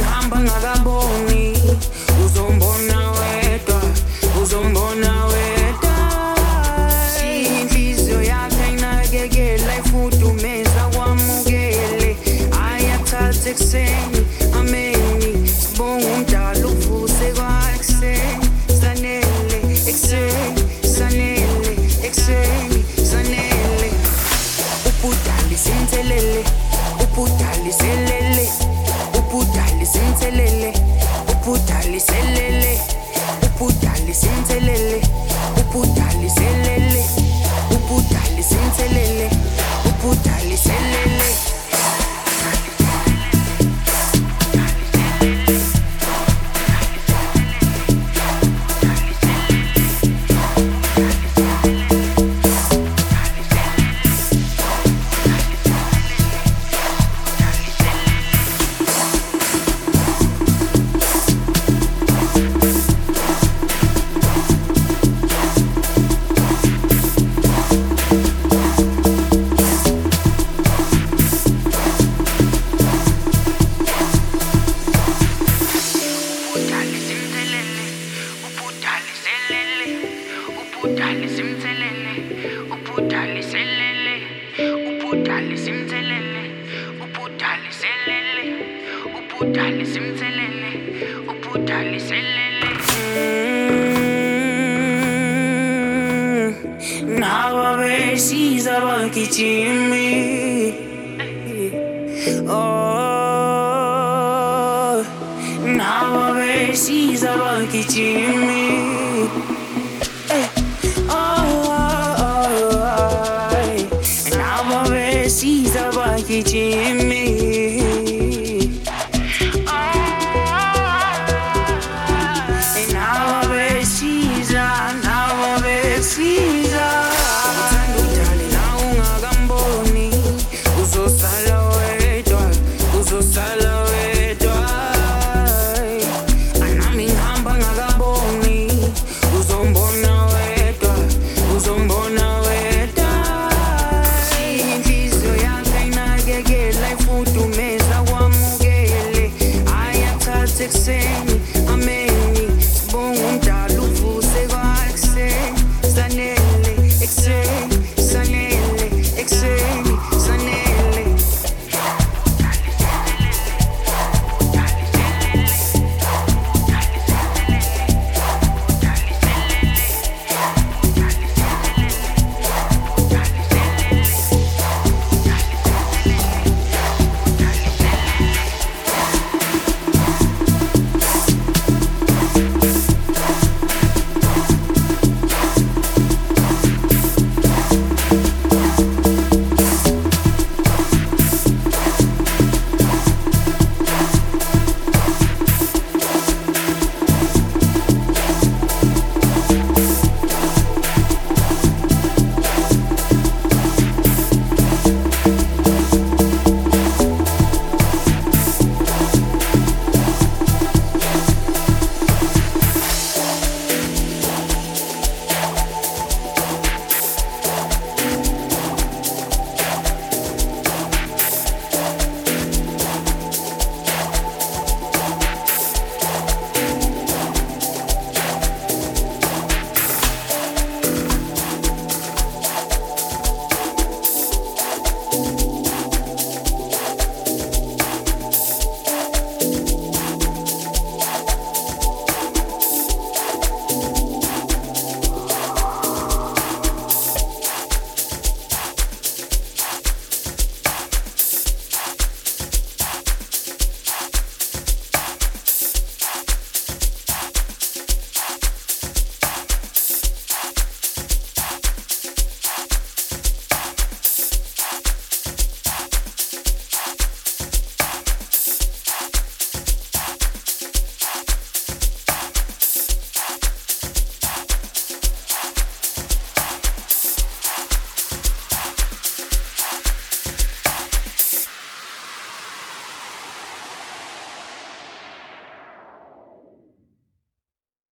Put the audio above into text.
uhamba ngakaboni. Uzombona wedwa uzombona wedwa. Inhliziyo yakhe ayinakekela ifudumeza kwamukele. Ayathatha ekuseni ameni. Sibonga umdala ukuvuse kwaekuseni. Sanele ekuseni sanele ekuseni sanele. Ubudali senzelele ubudali selele lisinselele ubhuda liselele ubhuda lisinselele ubhuda liselele ubhudali simthelele ubhudali selele Naba besiza bagijimi Oh Naba besiza bagijimi Eh, oh, oh, oh, oh. Naba besiza sixteen.